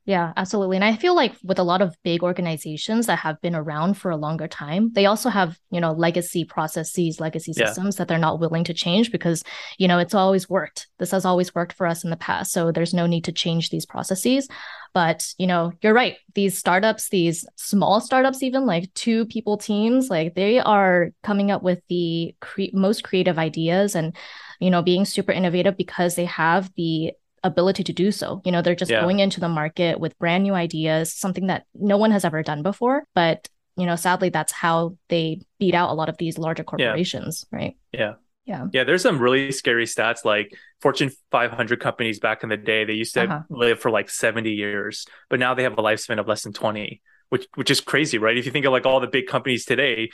yeah, absolutely. And I feel like with a lot of big organizations that have been around for a longer time, they also have, you know, legacy processes, legacy systems that they're not willing to change because, you know, it's always worked. This has always worked for us in the past. So there's no need to change these processes. But, you know, you're right. These startups, these small startups, even like two people teams, like they are coming up with the cre- most creative ideas and, you know, being super innovative because they have the ability to do so. You know, they're just yeah. going into the market with brand new ideas, something that no one has ever done before. But, you know, sadly, that's how they beat out a lot of these larger corporations, yeah. right? Yeah. Yeah. Yeah. There's some really scary stats like Fortune 500 companies back in the day, they used to uh-huh. live for like 70 years, but now they have a lifespan of less than 20 which which is crazy, right? If you think of like all the big companies today,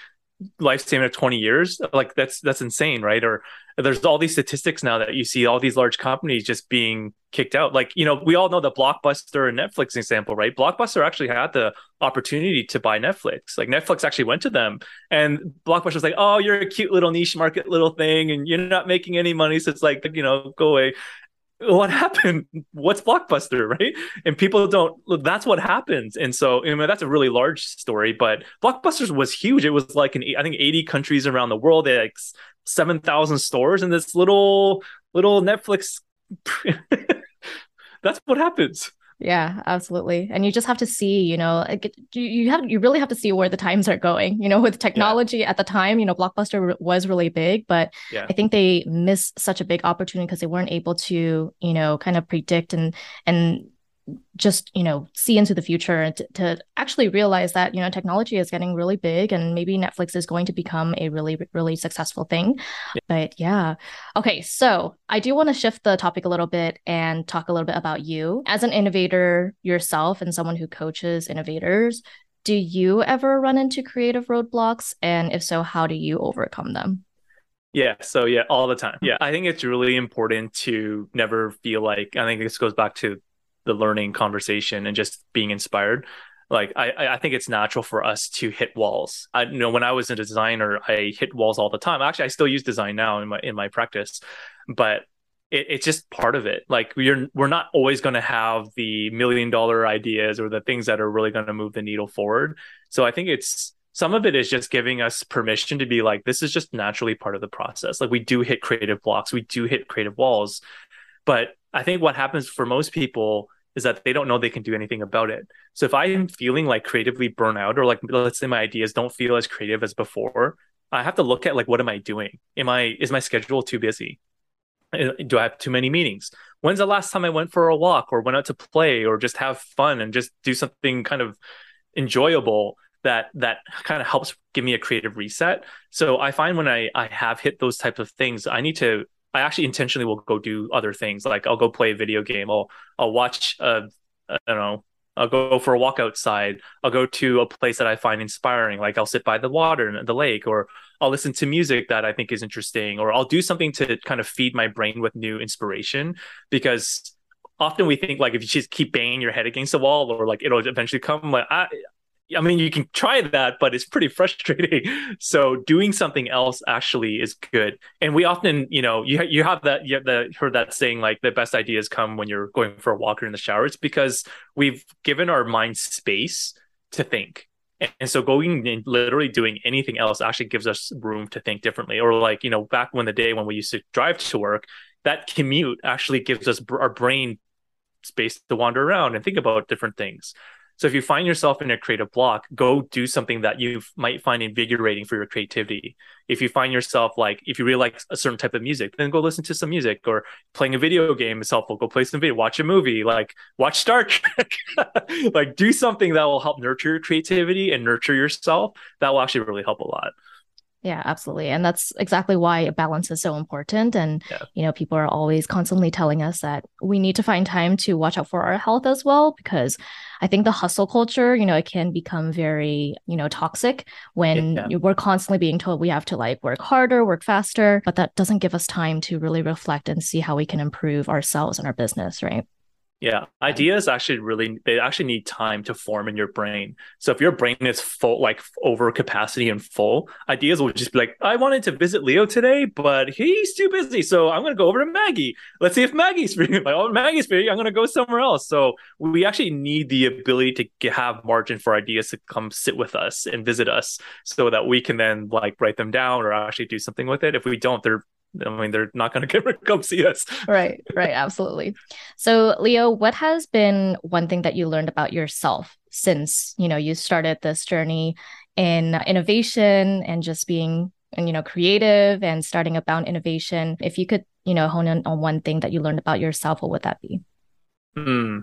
lifespan of 20 years like that's that's insane right? Or there's all these statistics now that you see all these large companies just being kicked out. Like you know we all know the blockbuster and netflix example right? Blockbuster actually had the opportunity to buy netflix. Like netflix actually went to them and blockbuster was like oh you're a cute little niche market little thing and you're not making any money so it's like you know go away what happened? What's Blockbuster, right? And people don't look. That's what happens. And so, I mean, that's a really large story, but Blockbusters was huge. It was like in I think eighty countries around the world. They had like seven thousand stores, and this little little Netflix. that's what happens. Yeah, absolutely. And you just have to see, you know, you have you really have to see where the times are going. You know, with technology yeah. at the time, you know, Blockbuster was really big, but yeah. I think they missed such a big opportunity because they weren't able to, you know, kind of predict and and just you know see into the future and to, to, actually realize that you know technology is getting really big and maybe netflix is going to become a really really successful thing yeah. but yeah okay so i do want to shift the topic a little bit and talk a little bit about you as an innovator yourself and someone who coaches innovators do you ever run into creative roadblocks and if so how do you overcome them yeah. So yeah, all the time. Yeah. I think it's really important to never feel like I think this goes back to the learning conversation and just being inspired like I, I think it's natural for us to hit walls. I you know when I was a designer, I hit walls all the time. Actually, I still use design now in my in my practice, but it, it's just part of it. Like we're we're not always going to have the million dollar ideas or the things that are really going to move the needle forward. So I think it's some of it is just giving us permission to be like this is just naturally part of the process. Like we do hit creative blocks, we do hit creative walls, but I think what happens for most people is that they don't know they can do anything about it. So if I'm feeling like creatively burnout or like let's say my ideas don't feel as creative as before, I have to look at like what am I doing? Am I is my schedule too busy? Uh, do I have too many meetings? When's the last time I went for a walk or went out to play or just have fun and just do something kind of enjoyable that that kind of helps give me a creative reset. So I find when I I have hit those types of things, I need to I actually intentionally will go do other things. Like I'll go play a video game. I'll I'll watch a I don't know I'll go for a walk outside. I'll go to a place that I find inspiring, like I'll sit by the water and the lake, or I'll listen to music that I think is interesting, or I'll do something to kind of feed my brain with new inspiration. Because often we think like if you just keep banging your head against the wall, or like it'll eventually come. Like I, I mean, you can try that, but it's pretty frustrating. So doing something else actually is good. And we often, you know, you you have that you have heard that saying like the best ideas come when you're going for a walk or in the shower. It's because we've given our mind space to think. And so going and literally doing anything else actually gives us room to think differently. Or like, you know, back when the day when we used to drive to work, that commute actually gives us our brain space to wander around and think about different things. So if you find yourself in a creative block, go do something that you might find invigorating for your creativity. If you find yourself like, if you really like a certain type of music, then go listen to some music or playing a video game is helpful. Go play some video, watch a movie, like watch Star Trek, like do something that will help nurture your creativity and nurture yourself. That will actually really help a lot. Yeah, absolutely. And that's exactly why balance is so important. And, yeah. you know, people are always constantly telling us that we need to find time to watch out for our health as well, because I think the hustle culture, you know, it can become very, you know, toxic when yeah. we're constantly being told we have to like work harder, work faster, but that doesn't give us time to really reflect and see how we can improve ourselves and our business, right? Yeah, ideas actually really they actually need time to form in your brain. So if your brain is full, like over capacity and full, ideas will just be like, I wanted to visit Leo today, but he's too busy, so I'm gonna go over to Maggie. Let's see if Maggie's free. Like, oh, Maggie's free. I'm gonna go somewhere else. So we actually need the ability to have margin for ideas to come sit with us and visit us, so that we can then like write them down or actually do something with it. If we don't, they're I mean, they're not going to come see us. right, right, absolutely. So, Leo, what has been one thing that you learned about yourself since you know you started this journey in innovation and just being and you know creative and starting about innovation? If you could, you know, hone in on one thing that you learned about yourself, what would that be? Hmm.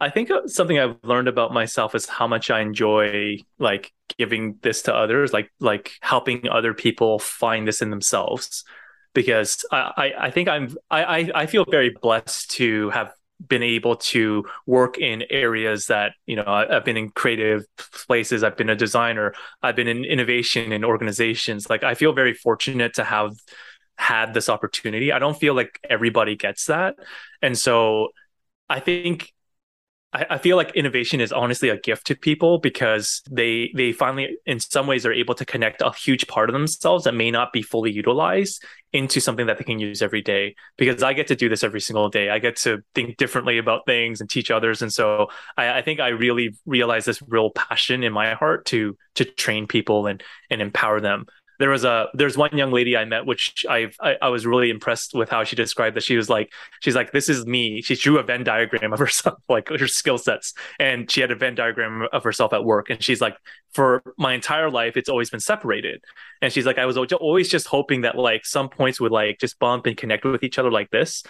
I think uh, something I've learned about myself is how much I enjoy like giving this to others, like like helping other people find this in themselves. Because I, I, I think I'm I, I feel very blessed to have been able to work in areas that you know I've been in creative places. I've been a designer. I've been in innovation in organizations. Like I feel very fortunate to have had this opportunity. I don't feel like everybody gets that, and so I think I, I feel like innovation is honestly a gift to people because they they finally in some ways are able to connect a huge part of themselves that may not be fully utilized into something that they can use every day because I get to do this every single day. I get to think differently about things and teach others. And so I, I, think I really realize this real passion in my heart to to train people and and empower them there was a there's one young lady I met which I've, I I was really impressed with how she described that. She was like she's like this is me. She drew a Venn diagram of herself like her skill sets and she had a Venn diagram of herself at work. And she's like for my entire life it's always been separated. And she's like I was always just hoping that like some points would like just bump and connect with each other like this.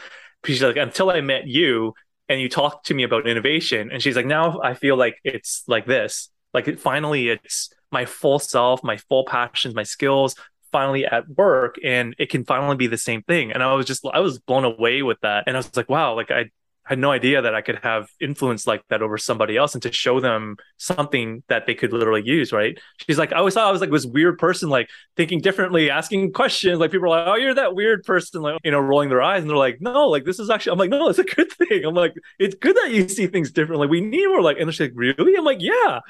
She's like until I met you and you talked to me about innovation. And she's like now I feel like it's like this. Like it, finally it's my full self, my full passions, my skills finally at work and it can finally be the same thing. And I was just I was blown away with that. And I was like, wow, like I had no idea that I could have influence like that over somebody else and to show them something that they could literally use, right? She's like, I always thought I was like this weird person, like thinking differently, asking questions. Like people are like, Oh, you're that weird person, like, you know, rolling their eyes. And they're like, No, like this is actually, I'm like, No, it's a good thing. I'm like, it's good that you see things differently. We need more like, and she's like, Really? I'm like, Yeah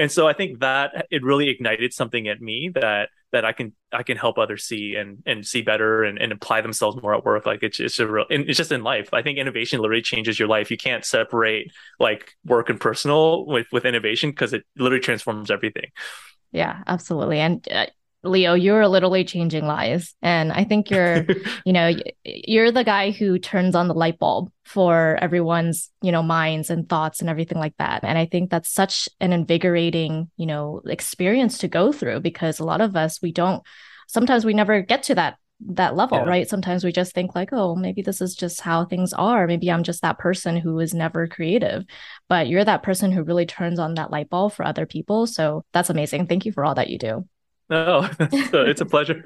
and so i think that it really ignited something at me that that i can i can help others see and and see better and, and apply themselves more at work. Like it's it's a real it's just in life. I think innovation literally changes your life. You can't separate like work and personal with with innovation because it literally transforms everything. Yeah absolutely. And uh, Leo, you're literally changing lives. And I think you're, you know, you're the guy who turns on the light bulb for everyone's, you know, minds and thoughts and everything like that. And I think that's such an invigorating, you know, experience to go through because a lot of us, we don't, sometimes we never get to that that level yeah. right sometimes we just think like oh maybe this is just how things are maybe i'm just that person who is never creative but you're that person who really turns on that light bulb for other people so that's amazing thank you for all that you do Oh, no, it's a pleasure.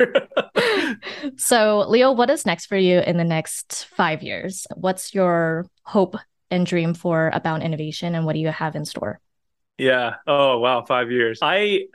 so, Leo, what is next for you in the next five years? What's your hope and dream for Abound Innovation, and what do you have in store? Yeah. Oh wow, five years. I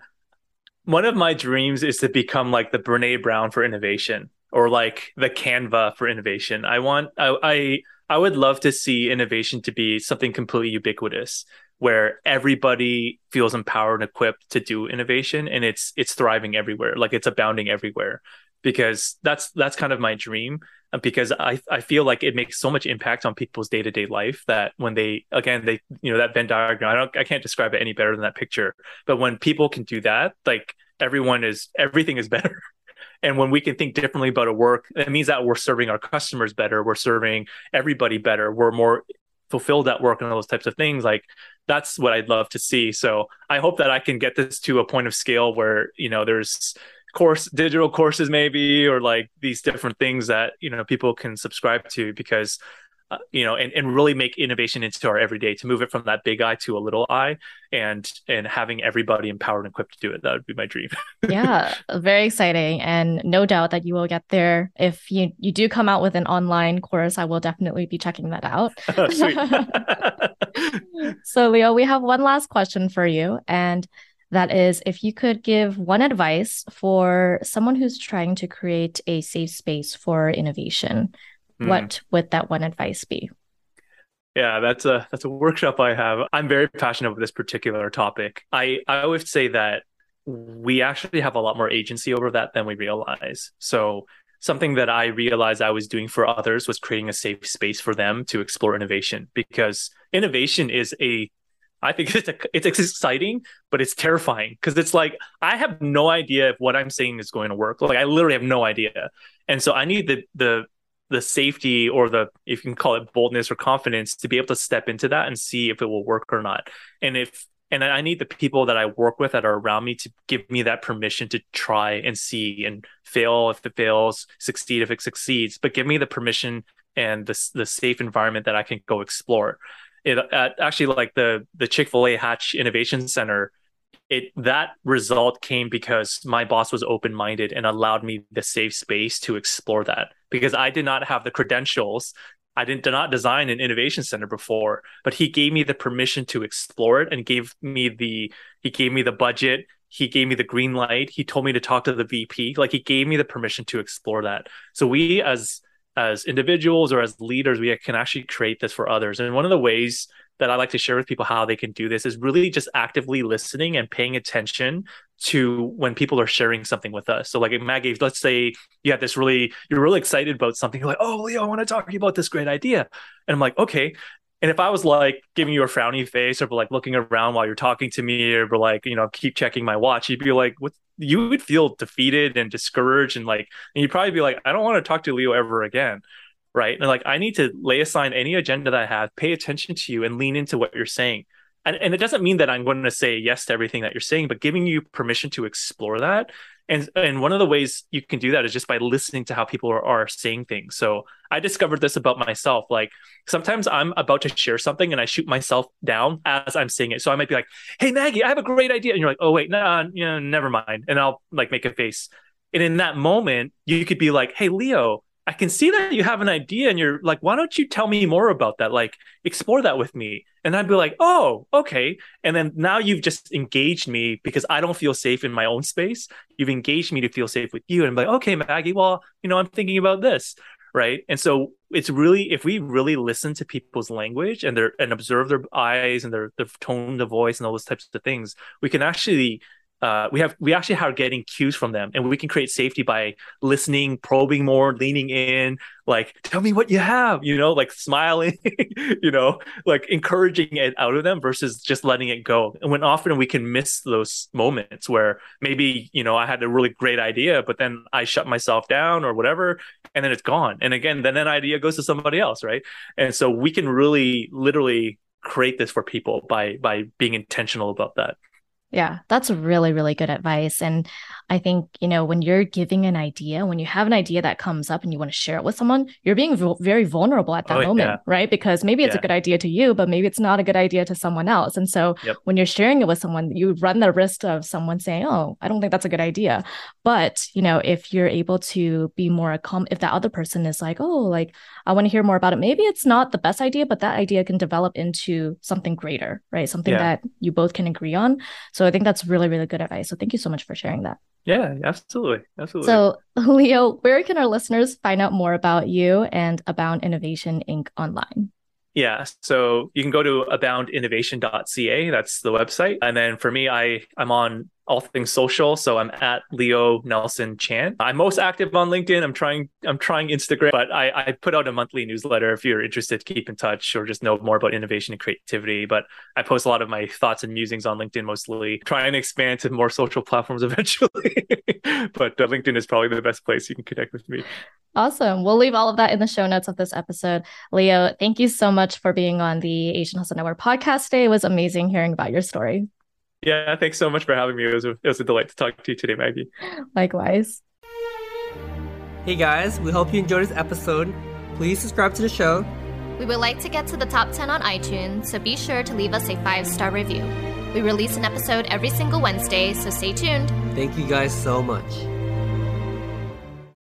one of my dreams is to become like the Brene Brown for innovation, or like the Canva for innovation. I want I I, I would love to see innovation to be something completely ubiquitous where everybody feels empowered and equipped to do innovation and it's it's thriving everywhere. Like it's abounding everywhere because that's that's kind of my dream uh, because I, I feel like it makes so much impact on people's day-to-day life that when they again they you know that Venn diagram I don't I can't describe it any better than that picture. But when people can do that like everyone is everything is better. And when we can think differently about a work it means that we're serving our customers better. We're serving everybody better. We're more fulfilled at work and all those types of things. Like that's what I'd love to see. So I hope that I can get this to a point of scale where you know there's course digital courses maybe or like these different things that you know people can subscribe to because uh, you know and, and really make innovation into our everyday to move it from that big eye to a little eye and and having everybody empowered and equipped to do it. That would be my dream. Yeah very exciting. And no doubt that you will get there. If you you do come out with an online course i will definitely be checking that out. So leo we have one last question for you and that is if you could give one advice for someone who's trying to create a safe space for innovation, mm. what would that one advice be? Yeah, that's a that's a workshop I have. I'm very passionate with this particular topic. I I always say that we actually have a lot more agency over that than we realize. So something that I realized I was doing for others was creating a safe space for them to explore innovation because innovation is a I think it's a, it's exciting, but it's terrifying because it's like I have no idea if what I'm saying is going to work. Like I literally have no idea, and so I need the the the safety or the if you can call it boldness or confidence to be able to step into that and see if it will work or not. And if and I need the people that I work with that are around me to give me that permission to try and see and fail if it fails, succeed if it succeeds, but give me the permission and the the safe environment that I can go explore it actually like the the chick-fil-a hatch innovation center it that result came because my boss was open-minded and allowed me the safe space to explore that because i did not have the credentials. I didn't did not design an innovation center before but he gave me the permission to explore it and gave me the he gave me the budget. He gave me the green light. He told me to talk to the vp like he gave me the permission to explore that. So we as as individuals or as leaders, we can actually create this for others. And one of the ways that I like to share with people how they can do this is really just actively listening and paying attention to when people are sharing something with us. So, like Maggie, let's say you have this really, you're really excited about something. You're like, oh, Leo, I want to talk to you about this great idea. And I'm like, okay. And if I was like giving you a frowny face or like looking around while you're talking to me or like, you know, keep checking my watch, you'd be like, what, you would feel defeated and discouraged and like and you'd probably be like i don't want to talk to leo ever again right? And like i need to lay aside any agenda that i have pay attention to you and lean into what you're saying. And, and it doesn't mean that i'm going to say yes to everything that you're saying but giving you permission to explore that. And and one of the ways you can do that is just by listening to how people are, are saying things. So i discovered this about myself. Like sometimes i'm about to share something and i shoot myself down as i'm saying it. So i might be like hey maggie i have a great idea. And you're like oh wait no nah, you know, never mind. And i'll like make a face. And in that moment you could be like hey leo I can see that you have an idea and you're like, why don't you tell me more about that? Like, explore that with me. And I'd be like, oh, okay. And then now you've just engaged me because I don't feel safe in my own space. You've engaged me to feel safe with you. And I'm like, okay, Maggie, well, you know, I'm thinking about this. Right. And so it's really, if we really listen to people's language and their, and observe their eyes and their, their tone of voice and all those types of things, we can actually uh, we have we actually are getting cues from them and we can create safety by listening probing more leaning in like tell me what you have you know like smiling you know like encouraging it out of them versus just letting it go. And when often we can miss those moments where maybe you know i had a really great idea but then i shut myself down or whatever and then it's gone. And again then that idea goes to somebody else right? And so we can really literally create this for people by by being intentional about that Yeah, that's really, really good advice. And I think, you know, when you're giving an idea, when you have an idea that comes up and you want to share it with someone, you're being v- very vulnerable at that oh, moment, yeah. right? Because maybe it's yeah. a good idea to you, but maybe it's not a good idea to someone else. And so yep. when you're sharing it with someone, you run the risk of someone saying, Oh, I don't think that's a good idea. But, you know, if you're able to be more accom- if that other person is like, Oh, like, I want to hear more about it, maybe it's not the best idea, but that idea can develop into something greater, right? Something yeah. that you both can agree on. So I think that's really, really good advice. So thank you so much for sharing that. Yeah, absolutely. Absolutely. So, Leo, where can our listeners find out more about you and about Innovation Inc. online? Yeah. So you can go to aboundinnovation.ca. That's the website. And then for me, I I'm on all things social. So I'm at Leo Nelson Chan. I'm most active on LinkedIn. I'm trying I'm trying Instagram, but I, I put out a monthly newsletter if you're interested to keep in touch or just know more about innovation and creativity. But I post a lot of my thoughts and musings on LinkedIn mostly, trying to expand to more social platforms eventually. but uh, LinkedIn is probably the best place you can connect with me. Awesome. We'll leave all of that in the show notes of this episode. Leo, thank you so much for being on the Asian Hustle Network podcast today. It was amazing hearing about your story. Yeah, thanks so much for having me. It was a, it was a delight to talk to you today, Maggie. Likewise. Hey guys, we hope you enjoyed this episode. Please subscribe to the show. We would like to get to the top 10 on iTunes, so be sure to leave us a five star review. We release an episode every single Wednesday, so stay tuned. Thank you guys so much.